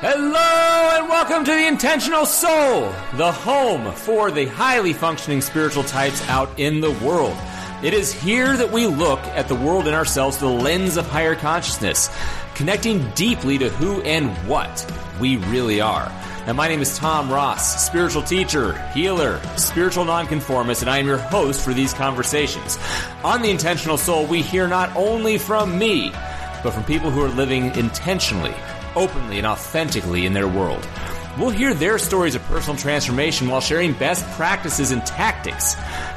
Hello and welcome to the Intentional Soul, the home for the highly functioning spiritual types out in the world. It is here that we look at the world and ourselves through the lens of higher consciousness, connecting deeply to who and what we really are. Now, my name is Tom Ross, spiritual teacher, healer, spiritual nonconformist, and I am your host for these conversations. On the Intentional Soul, we hear not only from me, but from people who are living intentionally openly and authentically in their world. We'll hear their stories of personal transformation while sharing best practices and tactics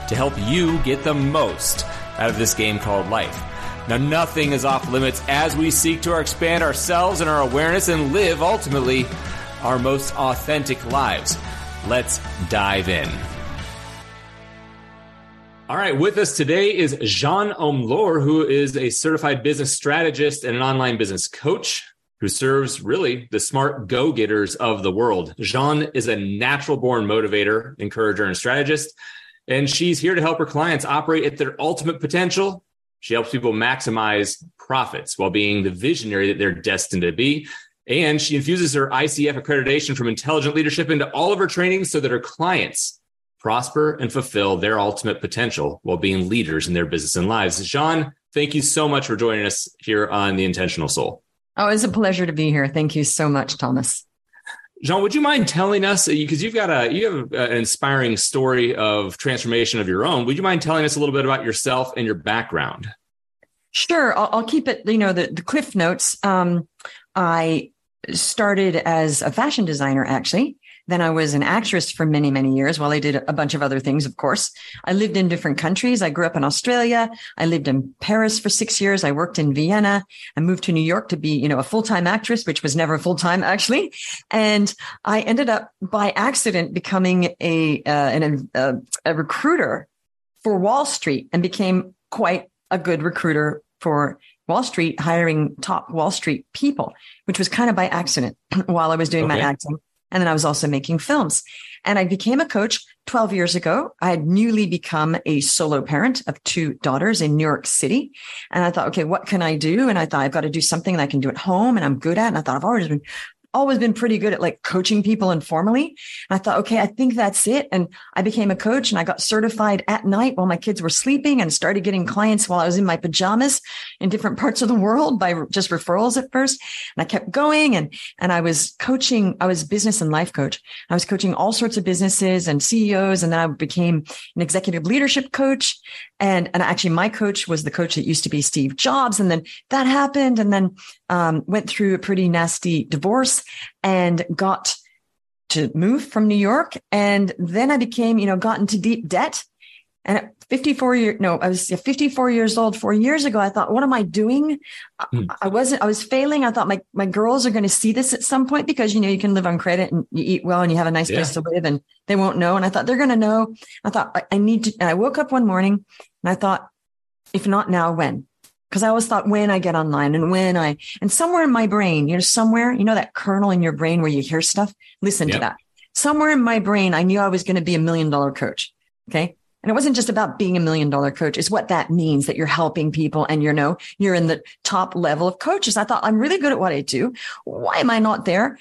to help you get the most out of this game called life. Now, nothing is off limits as we seek to expand ourselves and our awareness and live ultimately our most authentic lives. Let's dive in. All right, with us today is Jeanne Omlor, who is a certified business strategist and an online business coach who serves really the smart go getters of the world. Jeanne is a natural born motivator, encourager, and strategist. And she's here to help her clients operate at their ultimate potential. She helps people maximize profits while being the visionary that they're destined to be. And she infuses her ICF accreditation from intelligent leadership into all of her trainings so that her clients prosper and fulfill their ultimate potential while being leaders in their business and lives. Jeanne, thank you so much for joining us here on The Intentional Soul. Oh, it's a pleasure to be here. Thank you so much, Thomas. Jeanne, would you mind telling us because you've got a you have an inspiring story of transformation of your own? Would you mind telling us a little bit about yourself and your background? Sure, I'll, I'll keep it. You know, the, the cliff notes. Um, I started as a fashion designer, actually, then I was an actress for many, many years while I did a bunch of other things, of course. I lived in different countries. I grew up in Australia. I lived in Paris for six years. I worked in Vienna. I moved to New York to be, you know, a full-time actress, which was never full-time actually. And I ended up by accident becoming a, uh, an, a, a recruiter for Wall Street and became quite a good recruiter for Wall Street, hiring top Wall Street people, which was kind of by accident while I was doing okay. my acting. And then I was also making films. And I became a coach 12 years ago. I had newly become a solo parent of two daughters in New York City. And I thought, okay, what can I do? And I thought I've got to do something that I can do at home and I'm good at. And I thought I've always been always been pretty good at like coaching people informally. And I thought, okay, I think that's it. And I became a coach and I got certified at night while my kids were sleeping and started getting clients while I was in my pajamas in different parts of the world by just referrals at first. And I kept going and, and I was coaching. I was business and life coach. I was coaching all sorts of businesses and CEOs. And then I became an executive leadership coach. And, and actually my coach was the coach that used to be Steve Jobs. And then that happened. And then, um, went through a pretty nasty divorce and got to move from New York. And then I became, you know, got into deep debt. And at 54 years, no, I was 54 years old. Four years ago, I thought, what am I doing? Hmm. I wasn't, I was failing. I thought my, my girls are going to see this at some point because, you know, you can live on credit and you eat well and you have a nice yeah. place to live and they won't know. And I thought they're going to know. I thought I, I need to, and I woke up one morning and I thought, if not now, when? Cause I always thought when I get online and when I, and somewhere in my brain, you know, somewhere, you know, that kernel in your brain where you hear stuff, listen yep. to that. Somewhere in my brain, I knew I was going to be a million dollar coach. Okay. And it wasn't just about being a million dollar coach. It's what that means that you're helping people and you know, you're in the top level of coaches. I thought I'm really good at what I do. Why am I not there?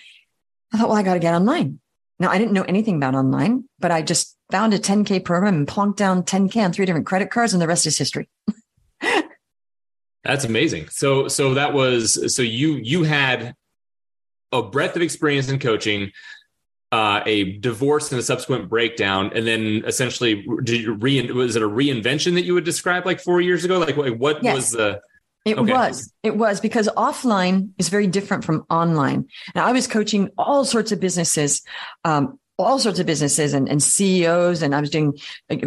I thought, well, I got to get online. Now I didn't know anything about online, but I just found a 10K program and plonked down 10K on three different credit cards and the rest is history. That's amazing. So so that was so you you had a breadth of experience in coaching, uh, a divorce and a subsequent breakdown, and then essentially did you re was it a reinvention that you would describe like four years ago? Like what yes. was the it okay. was. It was because offline is very different from online. And I was coaching all sorts of businesses, um, all sorts of businesses and, and CEOs. And I was doing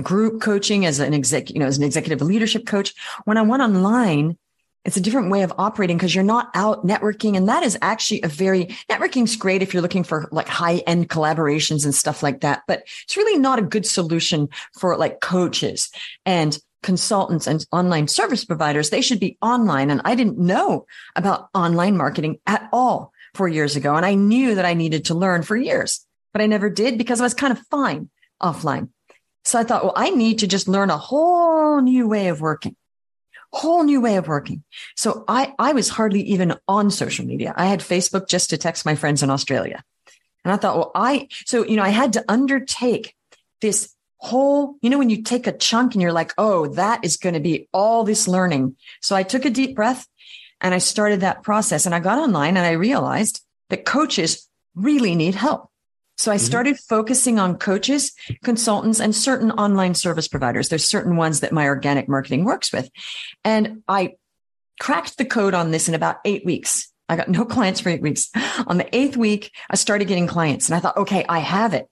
group coaching as an exec, you know, as an executive leadership coach. When I went online, it's a different way of operating because you're not out networking. And that is actually a very networking's great if you're looking for like high end collaborations and stuff like that. But it's really not a good solution for like coaches and consultants and online service providers. They should be online. And I didn't know about online marketing at all four years ago. And I knew that I needed to learn for years, but I never did because I was kind of fine offline. So I thought, well, I need to just learn a whole new way of working. Whole new way of working. So I, I was hardly even on social media. I had Facebook just to text my friends in Australia. And I thought, well, I, so, you know, I had to undertake this whole, you know, when you take a chunk and you're like, oh, that is going to be all this learning. So I took a deep breath and I started that process and I got online and I realized that coaches really need help. So I mm-hmm. started focusing on coaches, consultants, and certain online service providers. There's certain ones that my organic marketing works with. And I cracked the code on this in about eight weeks. I got no clients for eight weeks. On the eighth week, I started getting clients and I thought, okay, I have it.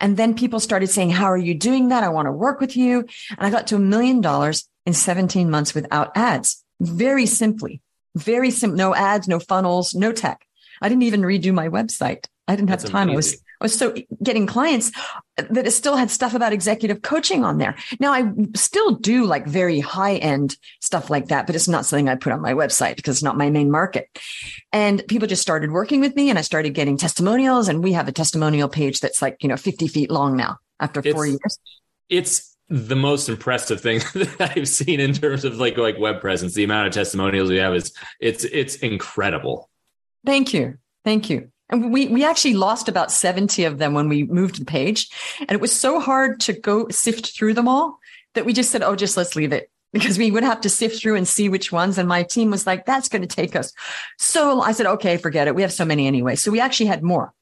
And then people started saying, how are you doing that? I want to work with you. And I got to a million dollars in 17 months without ads. Very simply, very simple. No ads, no funnels, no tech. I didn't even redo my website. I didn't have That's time. Amazing. I was was so getting clients that it still had stuff about executive coaching on there. Now I still do like very high end stuff like that, but it's not something I put on my website because it's not my main market. And people just started working with me and I started getting testimonials and we have a testimonial page that's like, you know, 50 feet long now after four it's, years. It's the most impressive thing that I've seen in terms of like like web presence. The amount of testimonials we have is it's it's incredible. Thank you. Thank you. And we, we actually lost about 70 of them when we moved the page. And it was so hard to go sift through them all that we just said, oh, just let's leave it because we would have to sift through and see which ones. And my team was like, that's going to take us so I said, okay, forget it. We have so many anyway. So we actually had more.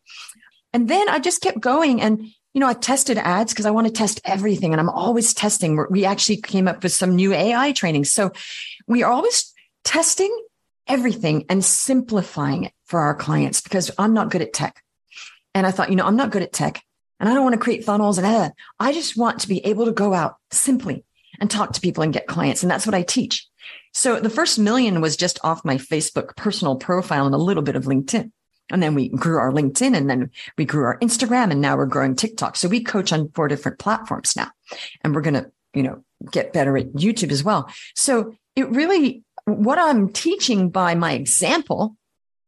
And then I just kept going and, you know, I tested ads because I want to test everything and I'm always testing. We actually came up with some new AI training. So we are always testing everything and simplifying it for our clients because I'm not good at tech. And I thought, you know, I'm not good at tech and I don't want to create funnels and uh, I just want to be able to go out simply and talk to people and get clients. And that's what I teach. So the first million was just off my Facebook personal profile and a little bit of LinkedIn. And then we grew our LinkedIn and then we grew our Instagram and now we're growing TikTok. So we coach on four different platforms now and we're going to, you know, get better at YouTube as well. So it really what I'm teaching by my example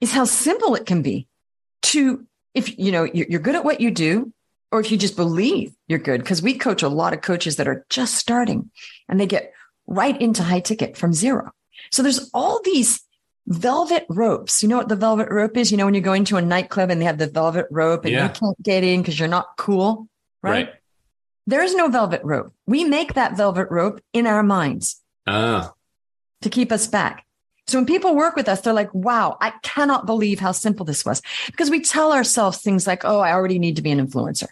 is how simple it can be to, if you know, you're good at what you do, or if you just believe you're good, because we coach a lot of coaches that are just starting and they get right into high ticket from zero. So there's all these velvet ropes. You know what the velvet rope is? You know, when you go into a nightclub and they have the velvet rope and yeah. you can't get in because you're not cool, right? right? There is no velvet rope. We make that velvet rope in our minds. Ah to keep us back. So when people work with us, they're like, wow, I cannot believe how simple this was because we tell ourselves things like, oh, I already need to be an influencer.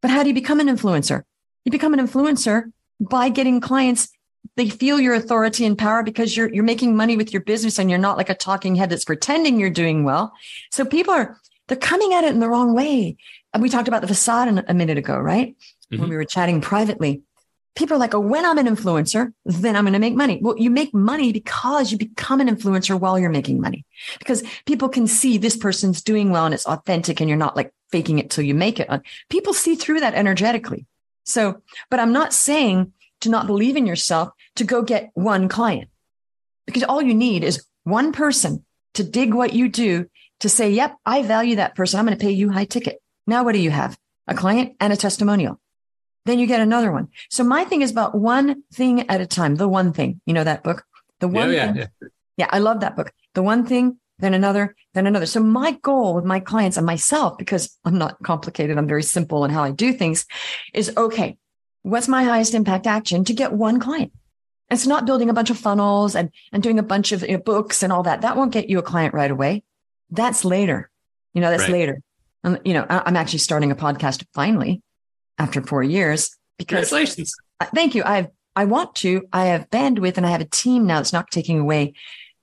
But how do you become an influencer? You become an influencer by getting clients. They feel your authority and power because you're, you're making money with your business and you're not like a talking head that's pretending you're doing well. So people are, they're coming at it in the wrong way. And we talked about the facade a minute ago, right? Mm-hmm. When we were chatting privately people are like, oh, when I'm an influencer, then I'm going to make money. Well, you make money because you become an influencer while you're making money because people can see this person's doing well and it's authentic and you're not like faking it till you make it. People see through that energetically. So, but I'm not saying to not believe in yourself to go get one client because all you need is one person to dig what you do to say, yep, I value that person. I'm going to pay you high ticket. Now, what do you have? A client and a testimonial. Then you get another one. So my thing is about one thing at a time. The one thing, you know, that book, the one. Yeah, yeah, yeah. yeah, I love that book. The one thing, then another, then another. So my goal with my clients and myself, because I'm not complicated, I'm very simple in how I do things, is okay. What's my highest impact action to get one client? It's not building a bunch of funnels and, and doing a bunch of you know, books and all that. That won't get you a client right away. That's later. You know, that's right. later. Um, you know, I'm actually starting a podcast finally after four years. Because, Congratulations. Thank you. I've, I want to, I have bandwidth and I have a team now that's not taking away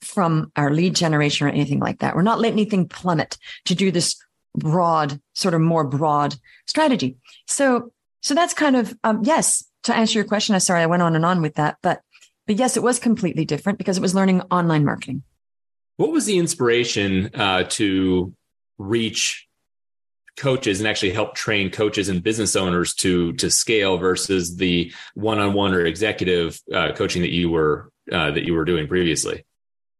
from our lead generation or anything like that. We're not letting anything plummet to do this broad, sort of more broad strategy. So, so that's kind of, um, yes, to answer your question. I'm sorry, I went on and on with that, but, but yes, it was completely different because it was learning online marketing. What was the inspiration uh, to reach coaches and actually help train coaches and business owners to to scale versus the one-on-one or executive uh, coaching that you were uh, that you were doing previously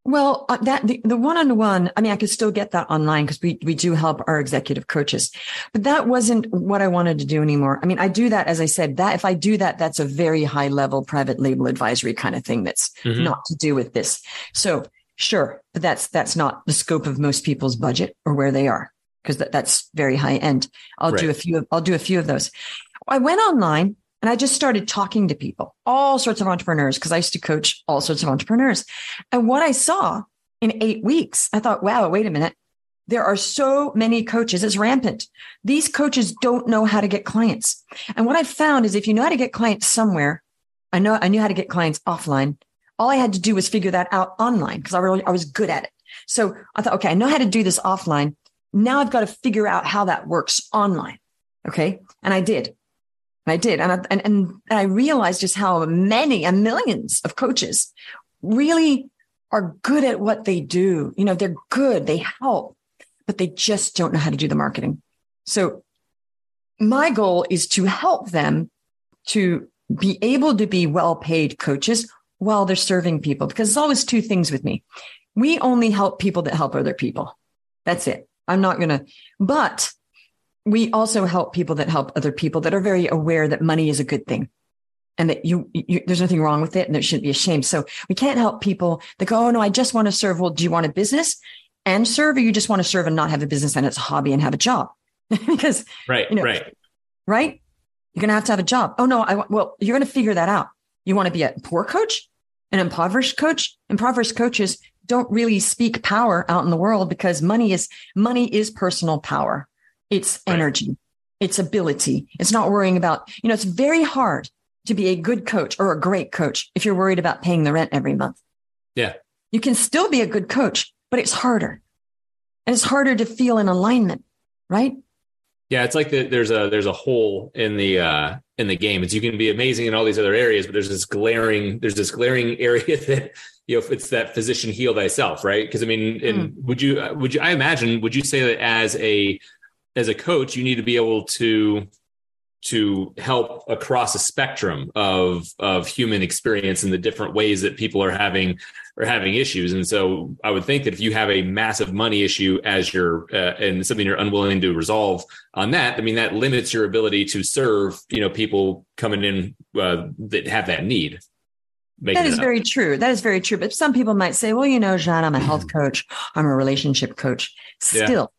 Well, uh, that the, the one-on-one, I mean, I could still get that online because we, we do help our executive coaches, but that wasn't what I wanted to do anymore. I mean, I do that, as I said, that if I do that, that's a very high level private label advisory kind of thing. That's mm-hmm. not to do with this. So sure, but that's, that's not the scope of most people's budget or where they are because that, that's very high end. I'll right. do a few, of, I'll do a few of those. I went online and I just started talking to people, all sorts of entrepreneurs, because I used to coach all sorts of entrepreneurs. And what I saw in eight weeks, I thought, wow, wait a minute. There are so many coaches. It's rampant. These coaches don't know how to get clients. And what I found is if you know how to get clients somewhere, I know I knew how to get clients offline. All I had to do was figure that out online because I really, I was good at it. So I thought, okay, I know how to do this offline. Now I've got to figure out how that works online. Okay. And I did. I did. And I, and, and I realized just how many and millions of coaches really are good at what they do. You know, they're good. They help, but they just don't know how to do the marketing. So my goal is to help them to be able to be well paid coaches while they're serving people because it's always two things with me. We only help people that help other people. That's it. I'm not going to, but we also help people that help other people that are very aware that money is a good thing and that you, you, there's nothing wrong with it and there shouldn't be a shame. So we can't help people that go, Oh no, I just want to serve. Well, do you want a business and serve or you just want to serve and not have a business and it's a hobby and have a job? because, right, you know, right, right. You're going to have to have a job. Oh no, I well, you're going to figure that out. You want to be a poor coach, an impoverished coach, impoverished coaches don't really speak power out in the world because money is, money is personal power. It's energy. Right. It's ability. It's not worrying about, you know, it's very hard to be a good coach or a great coach if you're worried about paying the rent every month. Yeah. You can still be a good coach, but it's harder. And it's harder to feel in alignment, right? Yeah, it's like the, there's a there's a hole in the uh in the game. It's you can be amazing in all these other areas, but there's this glaring there's this glaring area that you know it's that physician heal thyself, right? Because I mean, and mm. would you would you I imagine would you say that as a as a coach, you need to be able to to help across a spectrum of of human experience and the different ways that people are having are having issues. And so I would think that if you have a massive money issue as your uh, and something you're unwilling to resolve on that, I mean that limits your ability to serve you know people coming in uh, that have that need. That is very true. That is very true. But some people might say, well, you know, Jeanne, I'm a health coach. I'm a relationship coach. Still,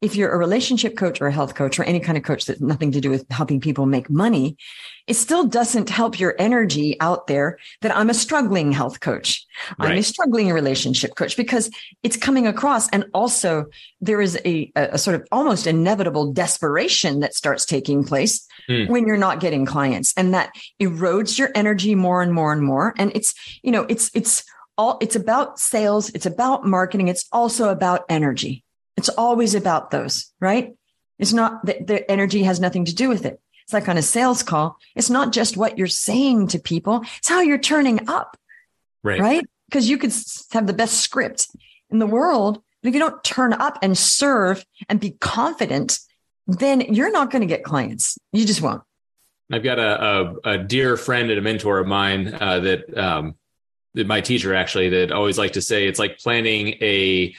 if you're a relationship coach or a health coach or any kind of coach that's nothing to do with helping people make money, it still doesn't help your energy out there that I'm a struggling health coach. Right. I'm a struggling relationship coach because it's coming across. And also there is a, a sort of almost inevitable desperation that starts taking place mm. when you're not getting clients and that erodes your energy more and more and more. And it's, you know, it's, it's all, it's about sales. It's about marketing. It's also about energy. It's always about those, right? It's not that the energy has nothing to do with it. It's like on a sales call. It's not just what you're saying to people. It's how you're turning up. Right. Right. Because you could have the best script in the world. But if you don't turn up and serve and be confident, then you're not going to get clients. You just won't. I've got a, a, a dear friend and a mentor of mine uh, that, um, that my teacher actually that always like to say it's like planning a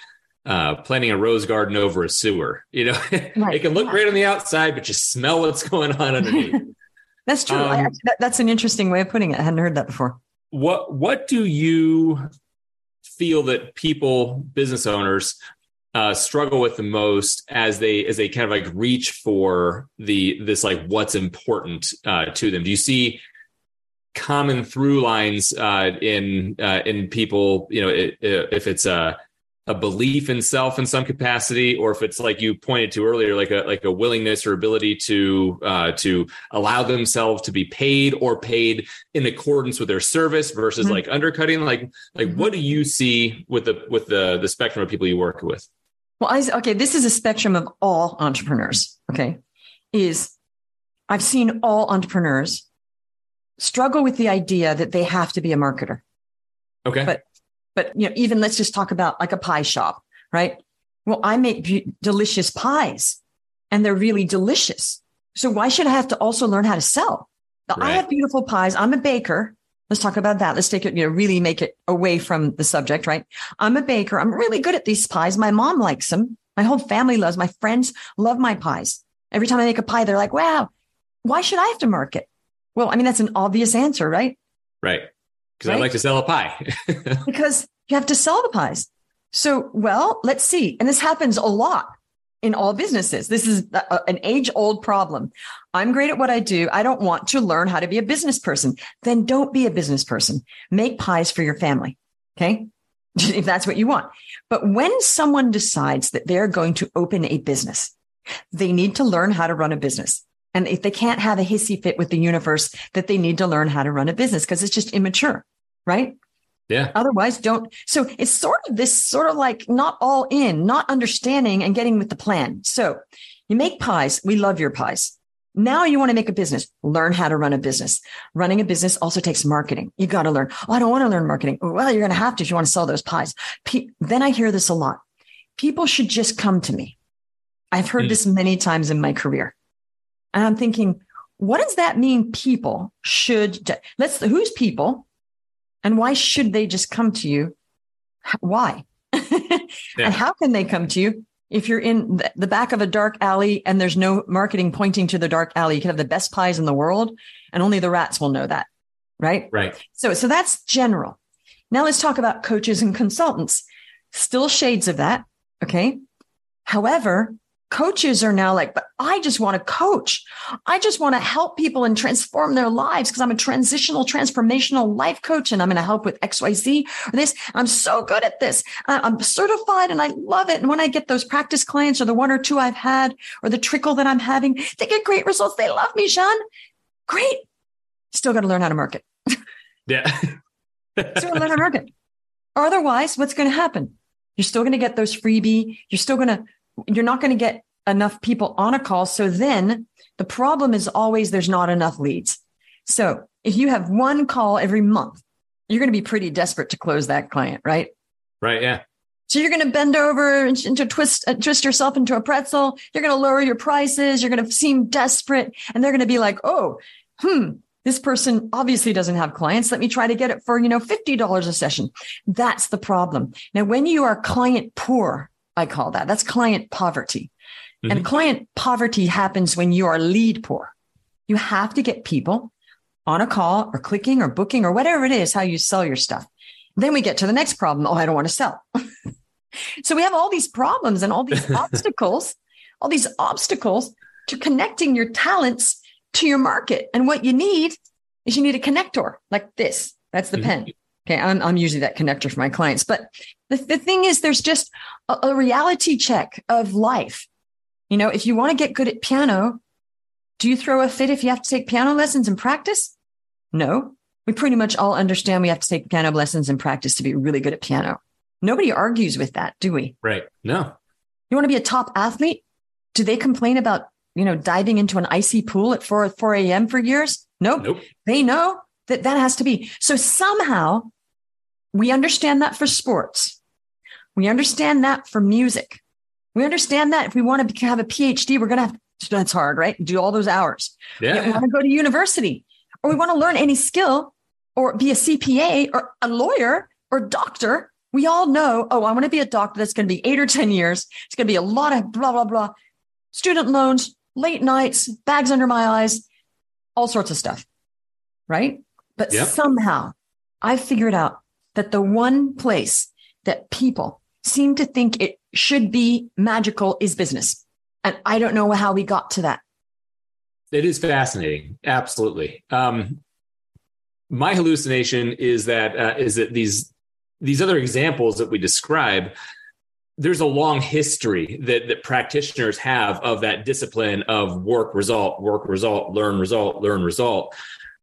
uh, planting a rose garden over a sewer. You know, right. it can look great on the outside, but you smell what's going on underneath. that's true. Um, I, that, that's an interesting way of putting it. I hadn't heard that before. What What do you feel that people, business owners, uh, struggle with the most as they as they kind of like reach for the this like what's important uh, to them? Do you see common through lines uh, in uh, in people? You know, it, it, if it's a a belief in self in some capacity or if it's like you pointed to earlier like a like a willingness or ability to uh, to allow themselves to be paid or paid in accordance with their service versus mm-hmm. like undercutting like like mm-hmm. what do you see with the with the the spectrum of people you work with well I, okay this is a spectrum of all entrepreneurs okay is i've seen all entrepreneurs struggle with the idea that they have to be a marketer okay but but you know, even let's just talk about like a pie shop, right? Well, I make be- delicious pies and they're really delicious. So why should I have to also learn how to sell? Now, right. I have beautiful pies. I'm a baker. Let's talk about that. Let's take it, you know, really make it away from the subject, right? I'm a baker. I'm really good at these pies. My mom likes them. My whole family loves, my friends love my pies. Every time I make a pie, they're like, wow, why should I have to market? Well, I mean, that's an obvious answer, right? Right. Because right? I like to sell a pie. because you have to sell the pies. So, well, let's see. And this happens a lot in all businesses. This is a, an age old problem. I'm great at what I do. I don't want to learn how to be a business person. Then don't be a business person. Make pies for your family. Okay. if that's what you want. But when someone decides that they're going to open a business, they need to learn how to run a business. And if they can't have a hissy fit with the universe, that they need to learn how to run a business because it's just immature, right? Yeah. Otherwise, don't. So it's sort of this sort of like not all in, not understanding and getting with the plan. So you make pies. We love your pies. Now you want to make a business, learn how to run a business. Running a business also takes marketing. You got to learn. Oh, I don't want to learn marketing. Well, you're going to have to if you want to sell those pies. Pe- then I hear this a lot. People should just come to me. I've heard mm. this many times in my career. And I'm thinking, what does that mean? People should, let's, who's people and why should they just come to you? Why? yeah. And how can they come to you? If you're in the back of a dark alley and there's no marketing pointing to the dark alley, you can have the best pies in the world and only the rats will know that. Right. Right. So, so that's general. Now let's talk about coaches and consultants. Still shades of that. Okay. However, coaches are now like, but I just want to coach. I just want to help people and transform their lives because I'm a transitional, transformational life coach and I'm going to help with XYZ or this. I'm so good at this. I'm certified and I love it. And when I get those practice clients or the one or two I've had or the trickle that I'm having, they get great results. They love me, Sean. Great. Still got to learn how to market. Yeah. Still learn how to market. Or otherwise, what's going to happen? You're still going to get those freebie. You're still going to you're not going to get enough people on a call. So then the problem is always there's not enough leads. So if you have one call every month, you're going to be pretty desperate to close that client, right? Right. Yeah. So you're going to bend over into twist, uh, twist yourself into a pretzel. You're going to lower your prices. You're going to seem desperate and they're going to be like, Oh, hmm, this person obviously doesn't have clients. Let me try to get it for, you know, $50 a session. That's the problem. Now, when you are client poor, I call that. That's client poverty. Mm-hmm. And client poverty happens when you are lead poor. You have to get people on a call or clicking or booking or whatever it is, how you sell your stuff. Then we get to the next problem. Oh, I don't want to sell. so we have all these problems and all these obstacles, all these obstacles to connecting your talents to your market. And what you need is you need a connector like this. That's the mm-hmm. pen. Okay. I'm, I'm usually that connector for my clients. But the, the thing is, there's just a, a reality check of life. You know, if you want to get good at piano, do you throw a fit if you have to take piano lessons and practice? No. We pretty much all understand we have to take piano lessons and practice to be really good at piano. Nobody argues with that, do we? Right. No. You want to be a top athlete? Do they complain about, you know, diving into an icy pool at 4, 4 a.m. for years? Nope. nope. They know that that has to be. So somehow we understand that for sports. We understand that for music. We understand that if we want to have a PhD, we're going to have to, that's hard, right? Do all those hours. Yeah. We want to go to university or we want to learn any skill or be a CPA or a lawyer or doctor. We all know, oh, I want to be a doctor that's going to be eight or 10 years. It's going to be a lot of blah, blah, blah. Student loans, late nights, bags under my eyes, all sorts of stuff. Right. But yep. somehow I figured out that the one place that people seem to think it should be magical is business. And I don't know how we got to that. It is fascinating. Absolutely. Um, my hallucination is that uh, is that these these other examples that we describe there's a long history that, that practitioners have of that discipline of work result work result learn result learn result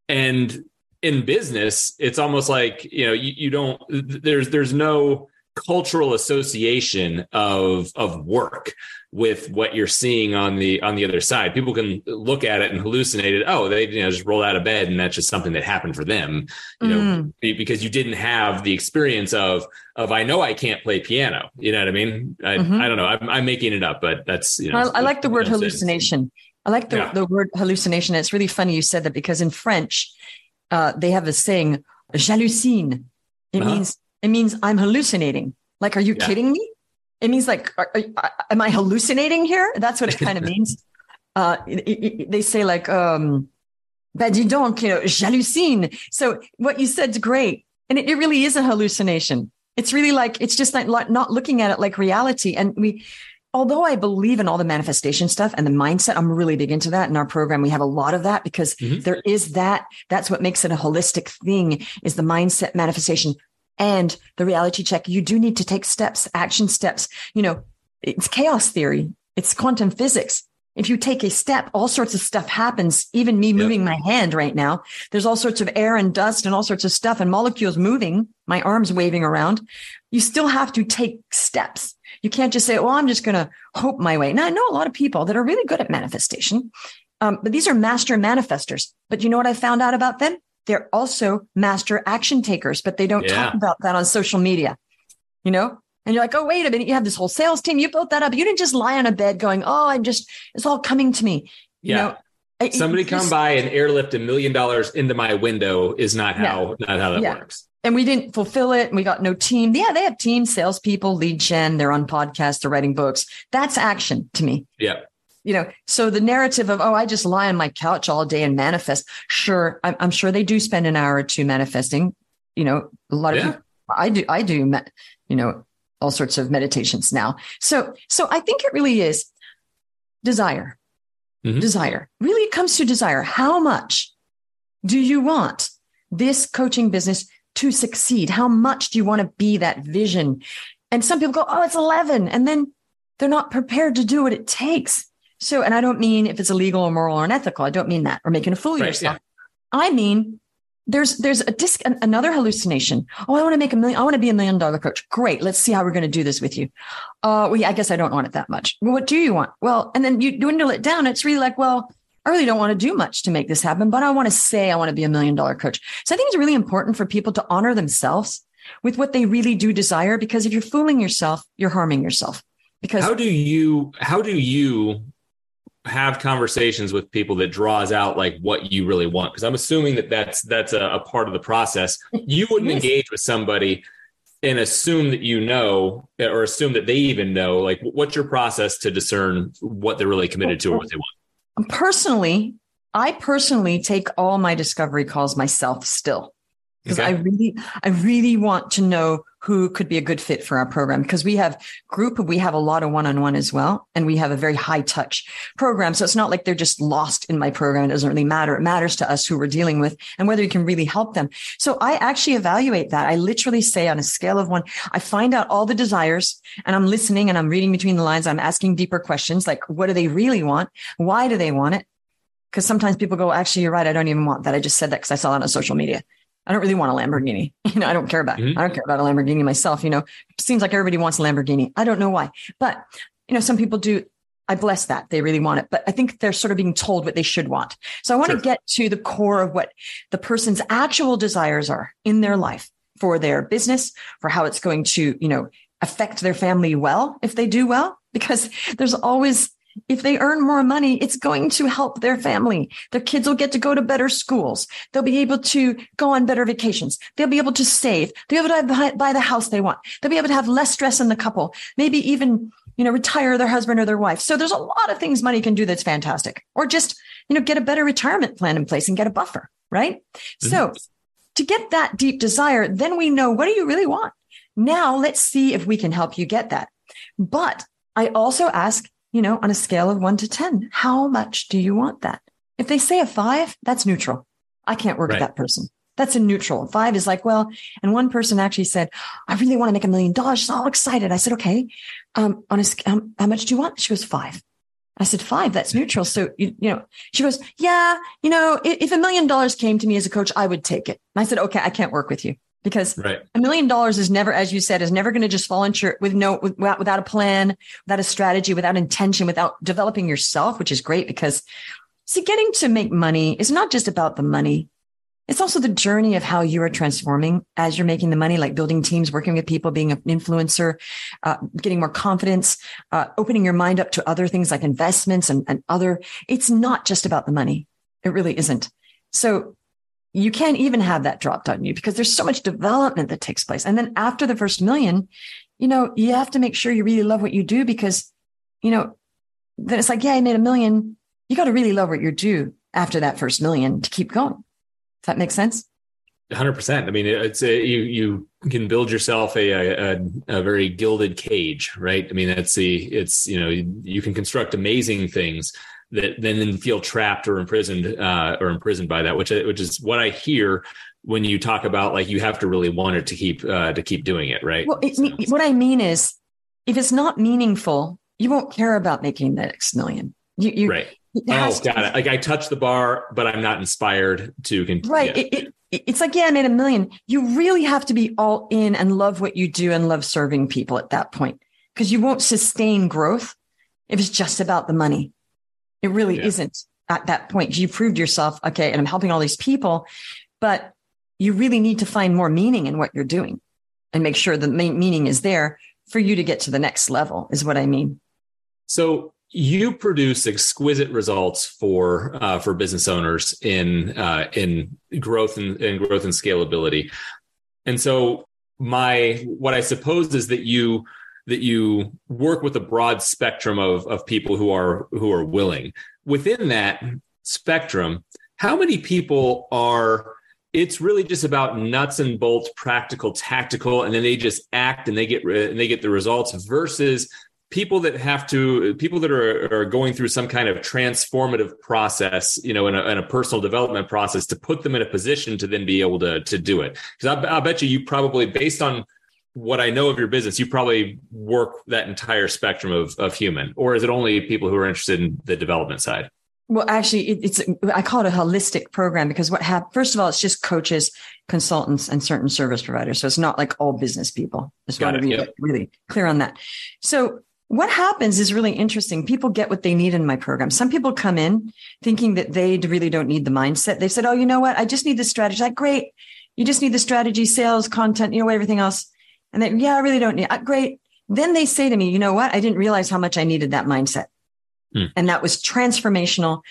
and in business, it's almost like you know you, you don't there's there's no cultural association of of work with what you're seeing on the on the other side. People can look at it and hallucinate it. Oh, they you know just roll out of bed and that's just something that happened for them. You know, mm. because you didn't have the experience of of I know I can't play piano. You know what I mean? I, mm-hmm. I don't know. I'm, I'm, making it up, but that's you know. I, I like the word hallucination. I like the, yeah. the word hallucination. It's really funny you said that because in French, uh, they have a saying, j'hallucine. It uh-huh. means it means I'm hallucinating. Like, are you yeah. kidding me? It means like, are, are, am I hallucinating here? That's what it kind of means. Uh, it, it, they say like, um, bah dis donc, you know, j'hallucine. So what you said's great. And it, it really is a hallucination. It's really like, it's just like not looking at it like reality. And we, although I believe in all the manifestation stuff and the mindset, I'm really big into that. In our program, we have a lot of that because mm-hmm. there is that. That's what makes it a holistic thing is the mindset manifestation and the reality check. You do need to take steps, action steps. You know, it's chaos theory. It's quantum physics. If you take a step, all sorts of stuff happens. Even me moving yep. my hand right now, there's all sorts of air and dust and all sorts of stuff and molecules moving, my arms waving around. You still have to take steps. You can't just say, well, I'm just going to hope my way. Now, I know a lot of people that are really good at manifestation, um, but these are master manifestors. But you know what I found out about them? They're also master action takers, but they don't yeah. talk about that on social media, you know? And you're like, oh, wait a minute. You have this whole sales team. You built that up. You didn't just lie on a bed going, oh, I'm just, it's all coming to me. You yeah. know, Somebody come by and airlift a million dollars into my window is not how yeah. not how that yeah. works. And we didn't fulfill it. And we got no team. Yeah, they have team salespeople, lead gen. They're on podcasts. They're writing books. That's action to me. Yeah you know, so the narrative of, oh, I just lie on my couch all day and manifest. Sure. I'm, I'm sure they do spend an hour or two manifesting. You know, a lot of yeah. people, I do, I do, you know, all sorts of meditations now. So, so I think it really is desire, mm-hmm. desire really it comes to desire. How much do you want this coaching business to succeed? How much do you want to be that vision? And some people go, Oh, it's 11. And then they're not prepared to do what it takes. So, and I don't mean if it's illegal or moral or unethical. I don't mean that or making a fool of right, yourself. Yeah. I mean, there's there's a disc another hallucination. Oh, I want to make a million. I want to be a million dollar coach. Great. Let's see how we're going to do this with you. Uh, well, yeah, I guess I don't want it that much. Well, what do you want? Well, and then you dwindle it down. It's really like, well, I really don't want to do much to make this happen, but I want to say I want to be a million dollar coach. So I think it's really important for people to honor themselves with what they really do desire, because if you're fooling yourself, you're harming yourself. Because how do you how do you have conversations with people that draws out like what you really want because i'm assuming that that's that's a, a part of the process you wouldn't engage with somebody and assume that you know or assume that they even know like what's your process to discern what they're really committed to or what they want personally i personally take all my discovery calls myself still because okay. I really, I really want to know who could be a good fit for our program because we have group, we have a lot of one-on-one as well. And we have a very high touch program. So it's not like they're just lost in my program. It doesn't really matter. It matters to us who we're dealing with and whether you can really help them. So I actually evaluate that. I literally say on a scale of one, I find out all the desires and I'm listening and I'm reading between the lines. I'm asking deeper questions like, what do they really want? Why do they want it? Because sometimes people go, actually, you're right. I don't even want that. I just said that because I saw it on social media. I don't really want a Lamborghini. You know, I don't care about, mm-hmm. I don't care about a Lamborghini myself. You know, seems like everybody wants a Lamborghini. I don't know why, but you know, some people do. I bless that they really want it, but I think they're sort of being told what they should want. So I want sure. to get to the core of what the person's actual desires are in their life for their business, for how it's going to, you know, affect their family well if they do well, because there's always if they earn more money, it's going to help their family. Their kids will get to go to better schools. They'll be able to go on better vacations. They'll be able to save. They'll be able to buy the house they want. They'll be able to have less stress in the couple. Maybe even, you know, retire their husband or their wife. So there's a lot of things money can do that's fantastic. Or just, you know, get a better retirement plan in place and get a buffer, right? Mm-hmm. So to get that deep desire, then we know what do you really want? Now let's see if we can help you get that. But I also ask, you know, on a scale of one to 10, how much do you want that? If they say a five, that's neutral. I can't work right. with that person. That's a neutral. Five is like, well, and one person actually said, I really want to make a million dollars. She's all excited. I said, okay, um, on a, um, how much do you want? She goes, five. I said, five, that's neutral. So, you, you know, she goes, yeah, you know, if, if a million dollars came to me as a coach, I would take it. And I said, okay, I can't work with you because right. a million dollars is never, as you said, is never going to just fall into your, with no, without, without a plan, without a strategy, without intention, without developing yourself, which is great because see, getting to make money is not just about the money. It's also the journey of how you are transforming as you're making the money, like building teams, working with people, being an influencer, uh, getting more confidence, uh, opening your mind up to other things like investments and, and other. It's not just about the money. It really isn't. So you can't even have that dropped on you because there's so much development that takes place. And then after the first million, you know, you have to make sure you really love what you do because, you know, then it's like, yeah, I made a million. You got to really love what you do after that first million to keep going. Does that make sense? Hundred percent. I mean, it's a, you you can build yourself a, a, a very gilded cage, right? I mean, that's the it's you know you, you can construct amazing things that then feel trapped or imprisoned uh, or imprisoned by that, which which is what I hear when you talk about like you have to really want it to keep uh, to keep doing it, right? Well, it, so. what I mean is, if it's not meaningful, you won't care about making the next million. You, you right. Oh, got it. Like I touch the bar, but I'm not inspired to continue. Right. Yeah. It, it, it's like, yeah, I made a million. You really have to be all in and love what you do and love serving people at that point because you won't sustain growth if it's just about the money. It really yeah. isn't at that point. You proved yourself. Okay. And I'm helping all these people, but you really need to find more meaning in what you're doing and make sure the meaning is there for you to get to the next level is what I mean. So you produce exquisite results for uh, for business owners in uh, in growth and, in growth and scalability. And so my what I suppose is that you that you work with a broad spectrum of of people who are who are willing. Within that spectrum, how many people are it's really just about nuts and bolts, practical, tactical, and then they just act and they get and they get the results versus people that have to people that are, are going through some kind of transformative process you know in a, in a, personal development process to put them in a position to then be able to to do it because I, I bet you you probably based on what i know of your business you probably work that entire spectrum of, of human or is it only people who are interested in the development side well, actually, it, it's I call it a holistic program because what happened? First of all, it's just coaches, consultants, and certain service providers. So it's not like all business people. Just want to be yep. really clear on that. So what happens is really interesting. People get what they need in my program. Some people come in thinking that they really don't need the mindset. They said, Oh, you know what? I just need the strategy. Like, great. You just need the strategy, sales, content, you know, everything else. And then, yeah, I really don't need. Uh, great. Then they say to me, you know what? I didn't realize how much I needed that mindset. Hmm. And that was transformational.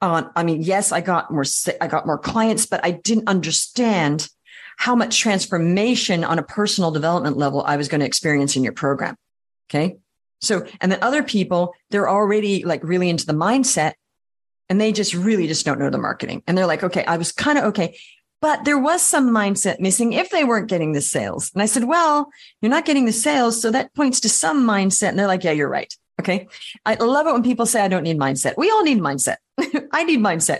Uh, I mean, yes, I got more, I got more clients, but I didn't understand how much transformation on a personal development level I was going to experience in your program. Okay. So, and then other people, they're already like really into the mindset and they just really just don't know the marketing. And they're like, okay, I was kind of okay, but there was some mindset missing if they weren't getting the sales. And I said, well, you're not getting the sales. So that points to some mindset. And they're like, yeah, you're right. Okay. I love it when people say, I don't need mindset. We all need mindset. I need mindset.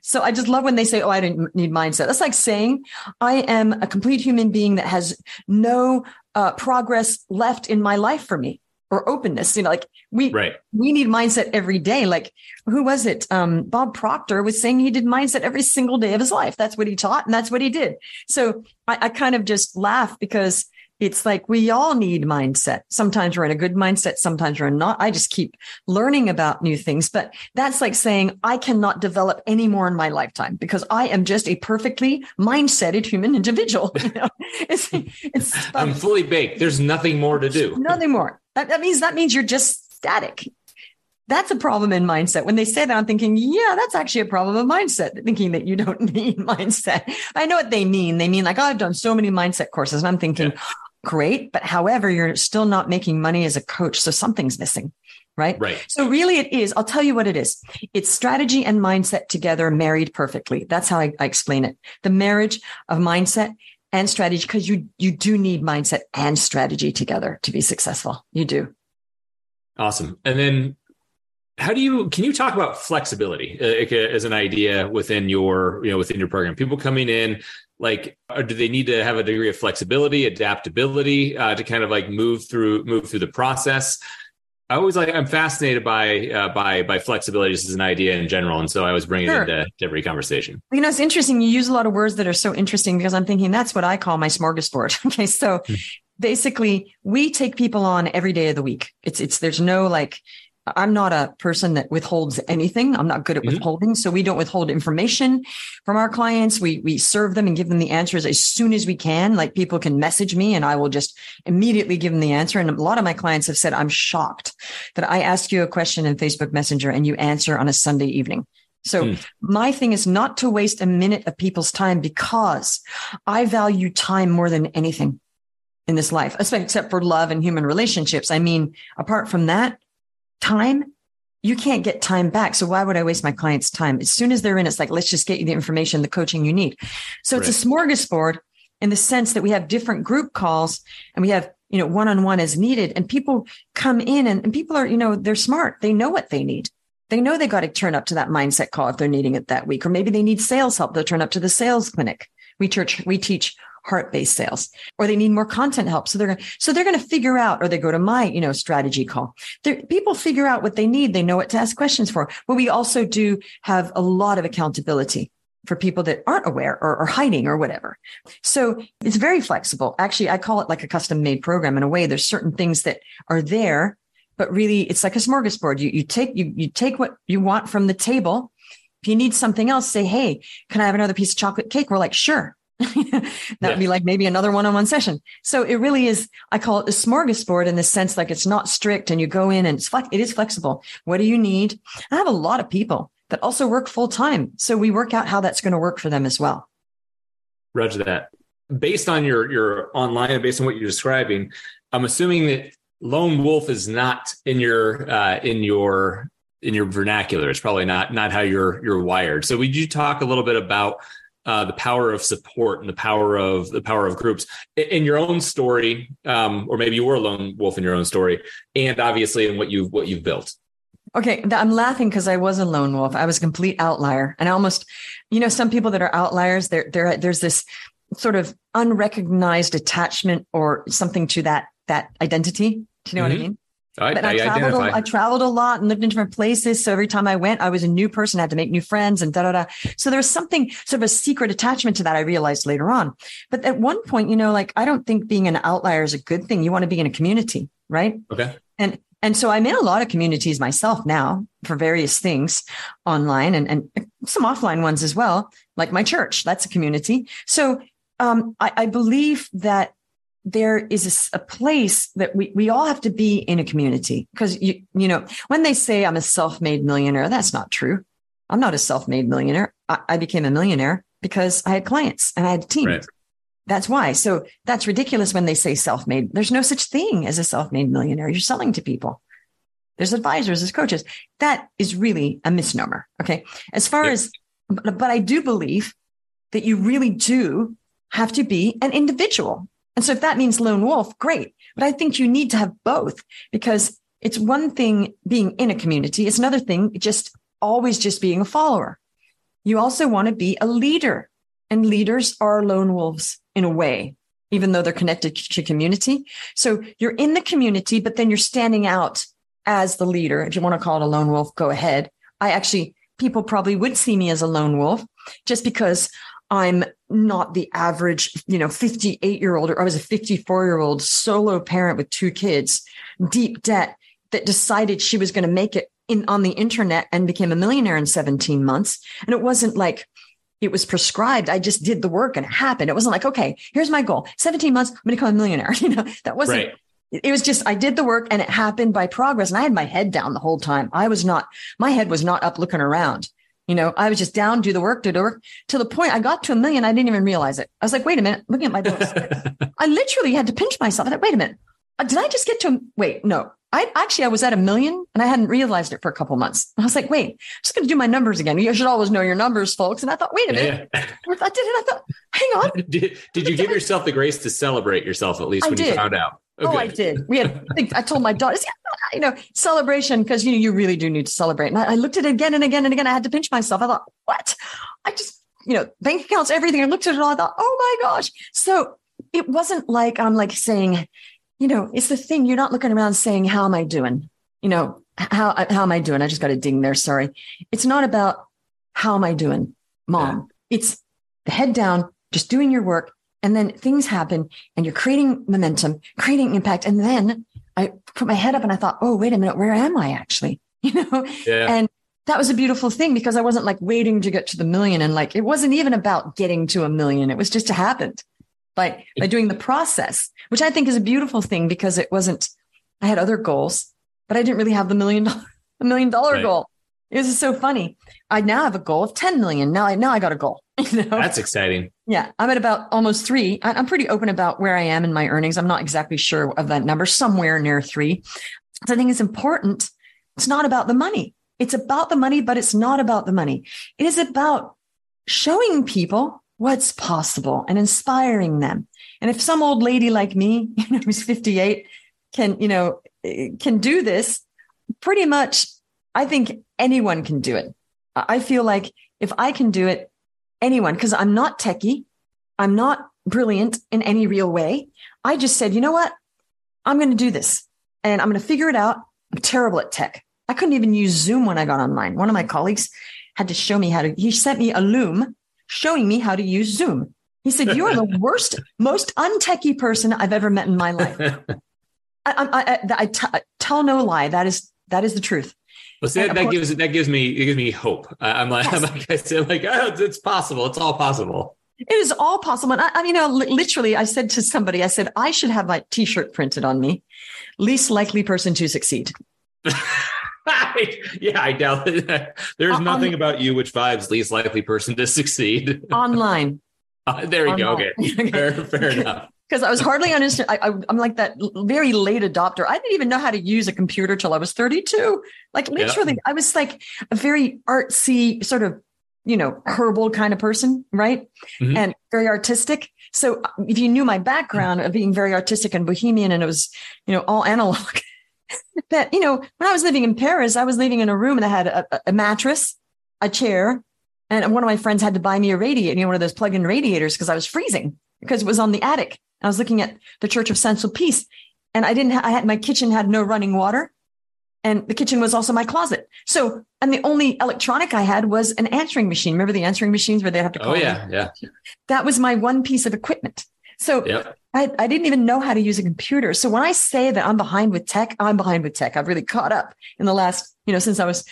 So I just love when they say, Oh, I don't need mindset. That's like saying I am a complete human being that has no uh, progress left in my life for me or openness. You know, like we right. we need mindset every day. Like who was it? Um, Bob Proctor was saying he did mindset every single day of his life. That's what he taught, and that's what he did. So I, I kind of just laugh because it's like we all need mindset. Sometimes we're in a good mindset, sometimes we're not. I just keep learning about new things, but that's like saying I cannot develop any more in my lifetime because I am just a perfectly mindseted human individual. You know? it's, it's, I'm fully baked. There's nothing more to do. Nothing more. That, that means that means you're just static. That's a problem in mindset. When they say that, I'm thinking, yeah, that's actually a problem of mindset, thinking that you don't need mindset. I know what they mean. They mean like, oh, I've done so many mindset courses. And I'm thinking, yeah. great. But however, you're still not making money as a coach. So something's missing. Right. Right. So really it is. I'll tell you what it is. It's strategy and mindset together married perfectly. That's how I, I explain it. The marriage of mindset and strategy because you you do need mindset and strategy together to be successful. You do. Awesome. And then how do you can you talk about flexibility uh, as an idea within your you know within your program people coming in like do they need to have a degree of flexibility adaptability uh, to kind of like move through move through the process I always like I'm fascinated by uh, by by flexibility just as an idea in general, and so I was bringing sure. it into every conversation. You know, it's interesting. You use a lot of words that are so interesting because I'm thinking that's what I call my smorgasbord. okay, so hmm. basically, we take people on every day of the week. It's it's there's no like I'm not a person that withholds anything. I'm not good at mm-hmm. withholding. So we don't withhold information from our clients. We, we serve them and give them the answers as soon as we can. Like people can message me and I will just immediately give them the answer. And a lot of my clients have said, I'm shocked that I ask you a question in Facebook Messenger and you answer on a Sunday evening. So mm. my thing is not to waste a minute of people's time because I value time more than anything in this life, except for love and human relationships. I mean, apart from that, time, you can't get time back. So why would I waste my clients' time? As soon as they're in, it's like, let's just get you the information, the coaching you need. So right. it's a smorgasbord in the sense that we have different group calls and we have, you know, one on one as needed. And people come in and, and people are, you know, they're smart. They know what they need. They know they got to turn up to that mindset call if they're needing it that week, or maybe they need sales help. They'll turn up to the sales clinic. We teach, we teach heart-based sales or they need more content help. So they're going to, so they're going to figure out, or they go to my, you know, strategy call. They're, people figure out what they need. They know what to ask questions for. But we also do have a lot of accountability for people that aren't aware or, or, hiding or whatever. So it's very flexible. Actually, I call it like a custom made program in a way. There's certain things that are there, but really it's like a smorgasbord. You, you take, you, you take what you want from the table. If you need something else, say, Hey, can I have another piece of chocolate cake? We're like, sure. that yeah. would be like maybe another one-on-one session. So it really is, I call it a smorgasbord in the sense like it's not strict and you go in and it's flex, it is flexible. What do you need? I have a lot of people that also work full time. So we work out how that's going to work for them as well. Roger that. Based on your, your online and based on what you're describing, I'm assuming that lone wolf is not in your, uh, in your, in your vernacular. It's probably not, not how you're, you're wired. So would you talk a little bit about uh, the power of support and the power of the power of groups in your own story, um, or maybe you were a lone wolf in your own story, and obviously in what you've what you've built. Okay, I'm laughing because I was a lone wolf. I was a complete outlier, and I almost, you know, some people that are outliers, there, there, there's this sort of unrecognized attachment or something to that that identity. Do you know mm-hmm. what I mm-hmm. mean? I, but I, I traveled. A, I traveled a lot and lived in different places. So every time I went, I was a new person. I had to make new friends and da da da. So there was something sort of a secret attachment to that. I realized later on. But at one point, you know, like I don't think being an outlier is a good thing. You want to be in a community, right? Okay. And and so I'm in a lot of communities myself now for various things online and, and some offline ones as well, like my church. That's a community. So um, I, I believe that there is a, a, place that we, we all have to be in a community because you, you know, when they say I'm a self-made millionaire, that's not true. I'm not a self-made millionaire. I, I became a millionaire because I had clients and I had a team. Right. That's why. So that's ridiculous when they say self-made. There's no such thing as a self-made millionaire. You're selling to people. There's advisors, there's coaches. That is really a misnomer. Okay. As far as, but, but I do believe that you really do have to be an individual and so if that means lone wolf, great. But I think you need to have both because it's one thing being in a community. It's another thing just always just being a follower. You also want to be a leader and leaders are lone wolves in a way, even though they're connected to community. So you're in the community, but then you're standing out as the leader. If you want to call it a lone wolf, go ahead. I actually, people probably would see me as a lone wolf just because I'm not the average, you know, 58 year old, or I was a 54 year old solo parent with two kids, deep debt that decided she was going to make it in on the internet and became a millionaire in 17 months. And it wasn't like, it was prescribed. I just did the work and it happened. It wasn't like, okay, here's my goal. 17 months, I'm going to become a millionaire. You know, that wasn't, right it was just I did the work and it happened by progress. And I had my head down the whole time. I was not, my head was not up looking around. You know, I was just down, do the work, do the work to the point I got to a million. I didn't even realize it. I was like, wait a minute, looking at my books. I literally had to pinch myself. I thought, wait a minute, uh, did I just get to, wait, no, I actually, I was at a million and I hadn't realized it for a couple months. I was like, wait, I'm just going to do my numbers again. You should always know your numbers, folks. And I thought, wait a minute. Yeah. I did it. I thought, hang on. Did, did you give yourself the grace to celebrate yourself at least I when did. you found out? Okay. Oh, I did. We had, I told my daughters, you know, celebration because you know you really do need to celebrate. And I, I, looked at it again and again and again. I had to pinch myself. I thought, what? I just, you know, bank accounts, everything. I looked at it all. I thought, oh my gosh. So it wasn't like I'm like saying, you know, it's the thing. You're not looking around saying, how am I doing? You know, how uh, how am I doing? I just got a ding there. Sorry. It's not about how am I doing, mom. Yeah. It's the head down, just doing your work and then things happen and you're creating momentum, creating impact. And then I put my head up and I thought, oh, wait a minute, where am I actually? You know? Yeah. And that was a beautiful thing because I wasn't like waiting to get to the million. And like, it wasn't even about getting to a million. It was just happened by, by doing the process, which I think is a beautiful thing because it wasn't, I had other goals, but I didn't really have the million dollar, a million dollar right. goal. it was so funny. I now have a goal of 10 million. Now I now I got a goal. You know? That's exciting. Yeah. I'm at about almost three. I'm pretty open about where I am in my earnings. I'm not exactly sure of that number, somewhere near three. So I think it's important. It's not about the money. It's about the money, but it's not about the money. It is about showing people what's possible and inspiring them. And if some old lady like me, you know, who's 58 can, you know, can do this, pretty much, I think anyone can do it. I feel like if I can do it, anyone, because I'm not techie, I'm not brilliant in any real way. I just said, you know what? I'm going to do this and I'm going to figure it out. I'm terrible at tech. I couldn't even use Zoom when I got online. One of my colleagues had to show me how to, he sent me a loom showing me how to use Zoom. He said, You are the worst, most untechy person I've ever met in my life. I, I, I, I t- tell no lie. That is, that is the truth. Well, see, that, that course, gives that gives me it gives me hope. I'm like, yes. I'm like I said, like oh, it's possible. It's all possible. It is all possible. And I, I mean, you know, literally, I said to somebody, I said, I should have my T-shirt printed on me. Least likely person to succeed. yeah, I doubt it. There's uh, nothing about you which vibes least likely person to succeed. Online. Uh, there we online. go. Okay. Fair, fair enough. Because I was hardly understand. I, am like that very late adopter. I didn't even know how to use a computer till I was 32. Like literally, yeah. I was like a very artsy sort of, you know, herbal kind of person, right? Mm-hmm. And very artistic. So uh, if you knew my background of being very artistic and bohemian, and it was, you know, all analog. that you know when i was living in paris i was living in a room that had a, a mattress a chair and one of my friends had to buy me a radiator you know one of those plug-in radiators because i was freezing because it was on the attic i was looking at the church of saint sulpice and i didn't ha- i had my kitchen had no running water and the kitchen was also my closet so and the only electronic i had was an answering machine remember the answering machines where they have to oh, call oh yeah me? yeah that was my one piece of equipment so yep. I, I didn't even know how to use a computer. So when I say that I'm behind with tech, I'm behind with tech. I've really caught up in the last, you know, since I was,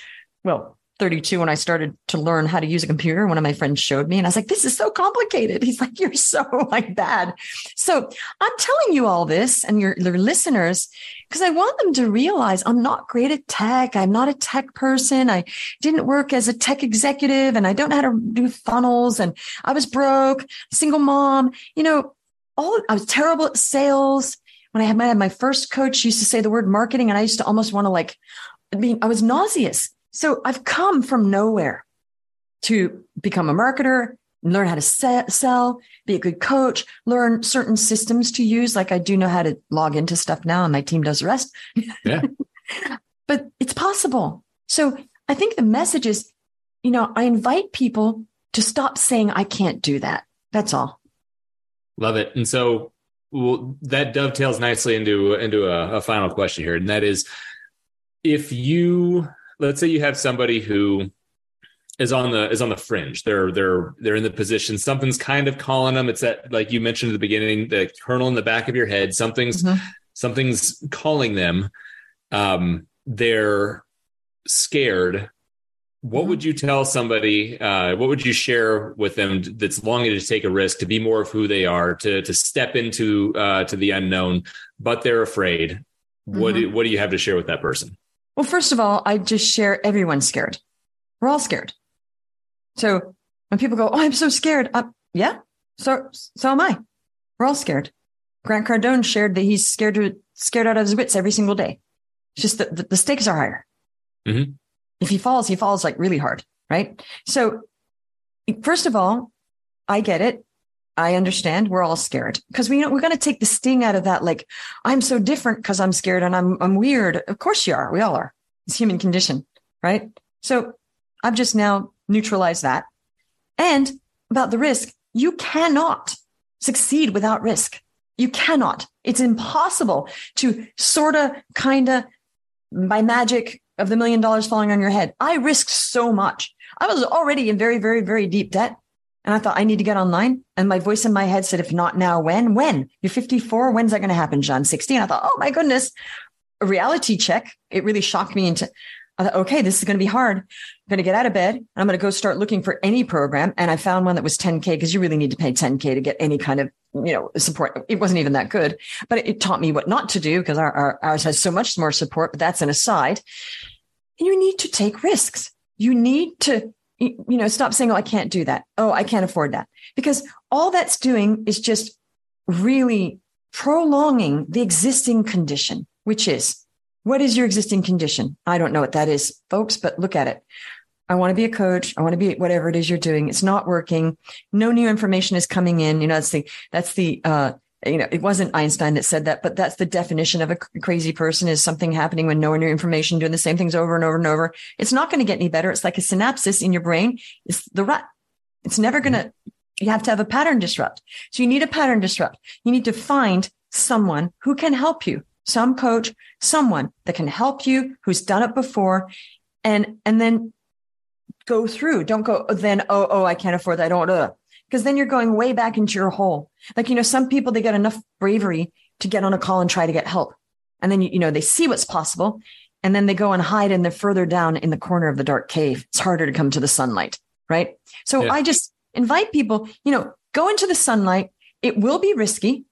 well, 32 when I started to learn how to use a computer. One of my friends showed me and I was like, this is so complicated. He's like, you're so like bad. So I'm telling you all this and your, your listeners, because I want them to realize I'm not great at tech. I'm not a tech person. I didn't work as a tech executive and I don't know how to do funnels and I was broke, single mom, you know, all I was terrible at sales. When I had my, my first coach she used to say the word marketing and I used to almost want to like, I mean, I was nauseous. So I've come from nowhere to become a marketer, learn how to sell, be a good coach, learn certain systems to use. Like I do know how to log into stuff now and my team does the rest. Yeah. but it's possible. So I think the message is, you know, I invite people to stop saying, I can't do that. That's all. Love it. And so well, that dovetails nicely into into a, a final question here, and that is, if you let's say you have somebody who is on the is on the fringe. They're they're they're in the position. Something's kind of calling them. It's that like you mentioned at the beginning, the kernel in the back of your head. Something's mm-hmm. something's calling them. Um, they're scared what would you tell somebody uh, what would you share with them that's longing to take a risk to be more of who they are to to step into uh, to the unknown but they're afraid what mm-hmm. do, what do you have to share with that person well first of all i just share everyone's scared. We're all scared. So when people go oh i'm so scared uh, yeah so so am i. We're all scared. Grant cardone shared that he's scared to scared out of his wits every single day. It's just that the, the stakes are higher. Mm-hmm. If he falls, he falls like really hard, right? So, first of all, I get it. I understand. We're all scared because we know we're going to take the sting out of that. Like, I'm so different because I'm scared and I'm I'm weird. Of course you are. We all are. It's human condition, right? So I've just now neutralized that. And about the risk, you cannot succeed without risk. You cannot. It's impossible to sort of, kind of, by magic, of the million dollars falling on your head. I risked so much. I was already in very, very, very deep debt. And I thought, I need to get online. And my voice in my head said, if not now, when? When? You're 54. When's that going to happen, John? 16. I thought, oh my goodness. A reality check. It really shocked me into, I thought, okay, this is going to be hard. I'm going to get out of bed. and I'm going to go start looking for any program. And I found one that was 10K because you really need to pay 10K to get any kind of, you know, support. It wasn't even that good, but it, taught me what not to do because our, our, ours has so much more support, but that's an aside. And you need to take risks. you need to, you know, stop saying, Oh, I can't do that. Oh, I can't afford that. Because all that's doing is just really prolonging the existing condition, which is what is your existing condition? I don't know what that is, folks, but look at it. I want to be a coach. I want to be whatever it is you're doing. It's not working. No new information is coming in. You know, that's the, that's the, uh, you know, it wasn't Einstein that said that, but that's the definition of a crazy person is something happening when no new information, doing the same things over and over and over. It's not going to get any better. It's like a synapses in your brain. It's the rut. It's never going to, you have to have a pattern disrupt. So you need a pattern disrupt. You need to find someone who can help you, some coach, someone that can help you, who's done it before. And, and then go through. Don't go then, oh, oh, I can't afford that. I don't, uh, because then you're going way back into your hole. Like, you know, some people, they get enough bravery to get on a call and try to get help. And then, you know, they see what's possible and then they go and hide and they're further down in the corner of the dark cave. It's harder to come to the sunlight. Right. So yeah. I just invite people, you know, go into the sunlight. It will be risky.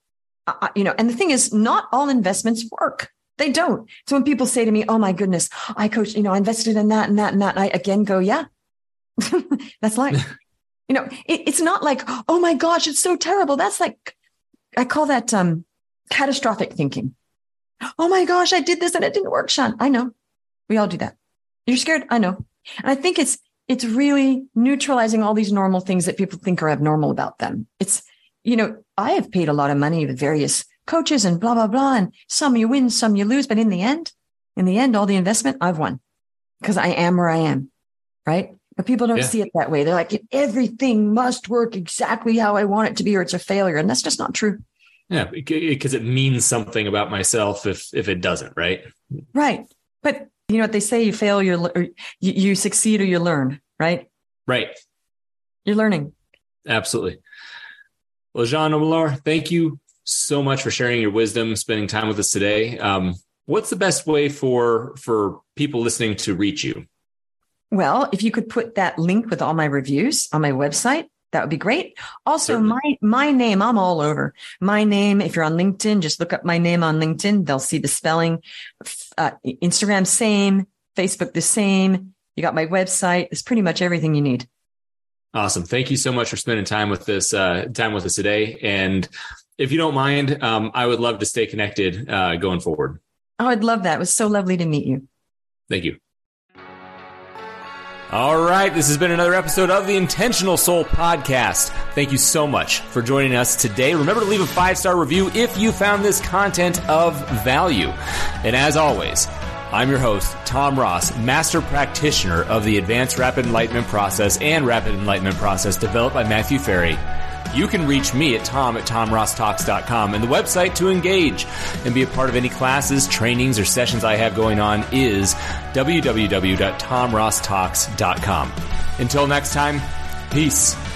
Uh, you know, and the thing is not all investments work. They don't. So when people say to me, Oh my goodness, I coach, you know, I invested in that and that and that. And I again go, yeah, that's life. You know, it, it's not like, oh my gosh, it's so terrible. That's like, I call that um, catastrophic thinking. Oh my gosh, I did this and it didn't work, Sean. I know. We all do that. You're scared. I know. And I think it's, it's really neutralizing all these normal things that people think are abnormal about them. It's, you know, I have paid a lot of money with various coaches and blah, blah, blah. And some you win, some you lose. But in the end, in the end, all the investment I've won because I am where I am. Right. But people don't yeah. see it that way. They're like, everything must work exactly how I want it to be, or it's a failure. And that's just not true. Yeah, because it means something about myself if if it doesn't, right? Right. But you know what they say: you fail, you you, succeed, or you learn. Right. Right. You're learning. Absolutely. Well, Jeanne Omlor, thank you so much for sharing your wisdom, spending time with us today. Um, what's the best way for for people listening to reach you? Well, if you could put that link with all my reviews on my website, that would be great. Also, Certainly. my my name, I'm all over. My name, if you're on LinkedIn, just look up my name on LinkedIn. They'll see the spelling. Uh, Instagram, same. Facebook, the same. You got my website. It's pretty much everything you need. Awesome. Thank you so much for spending time with this uh, time with us today. And if you don't mind, um, I would love to stay connected uh, going forward. Oh, I'd love that. It was so lovely to meet you. Thank you. All right, this has been another episode of the Intentional Soul Podcast. Thank you so much for joining us today. Remember to leave a five star review if you found this content of value. And as always, I'm your host, Tom Ross, Master Practitioner of the Advanced Rapid Enlightenment Process and Rapid Enlightenment Process developed by Matthew Ferry you can reach me at tom at tomrosstalks.com. And the website to engage and be a part of any classes, trainings, or sessions I have going on is www.tomrosstalks.com. Until next time, peace.